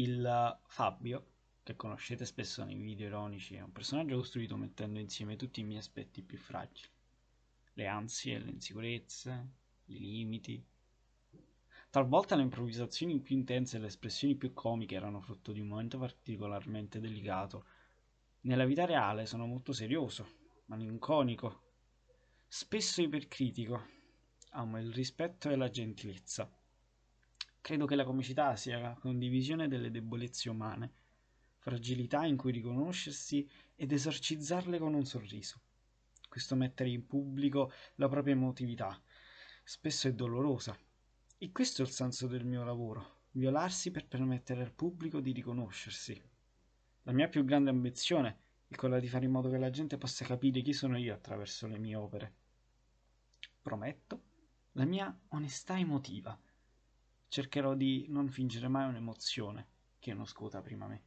Il Fabio, che conoscete spesso nei video ironici, è un personaggio costruito mettendo insieme tutti i miei aspetti più fragili. Le ansie, le insicurezze, i limiti. Talvolta le improvvisazioni più intense e le espressioni più comiche erano frutto di un momento particolarmente delicato. Nella vita reale sono molto serioso, malinconico, spesso ipercritico. Amo il rispetto e la gentilezza Credo che la comicità sia la condivisione delle debolezze umane, fragilità in cui riconoscersi ed esorcizzarle con un sorriso. Questo mettere in pubblico la propria emotività spesso è dolorosa. E questo è il senso del mio lavoro, violarsi per permettere al pubblico di riconoscersi. La mia più grande ambizione è quella di fare in modo che la gente possa capire chi sono io attraverso le mie opere. Prometto la mia onestà emotiva cercherò di non fingere mai un'emozione che non scuota prima me.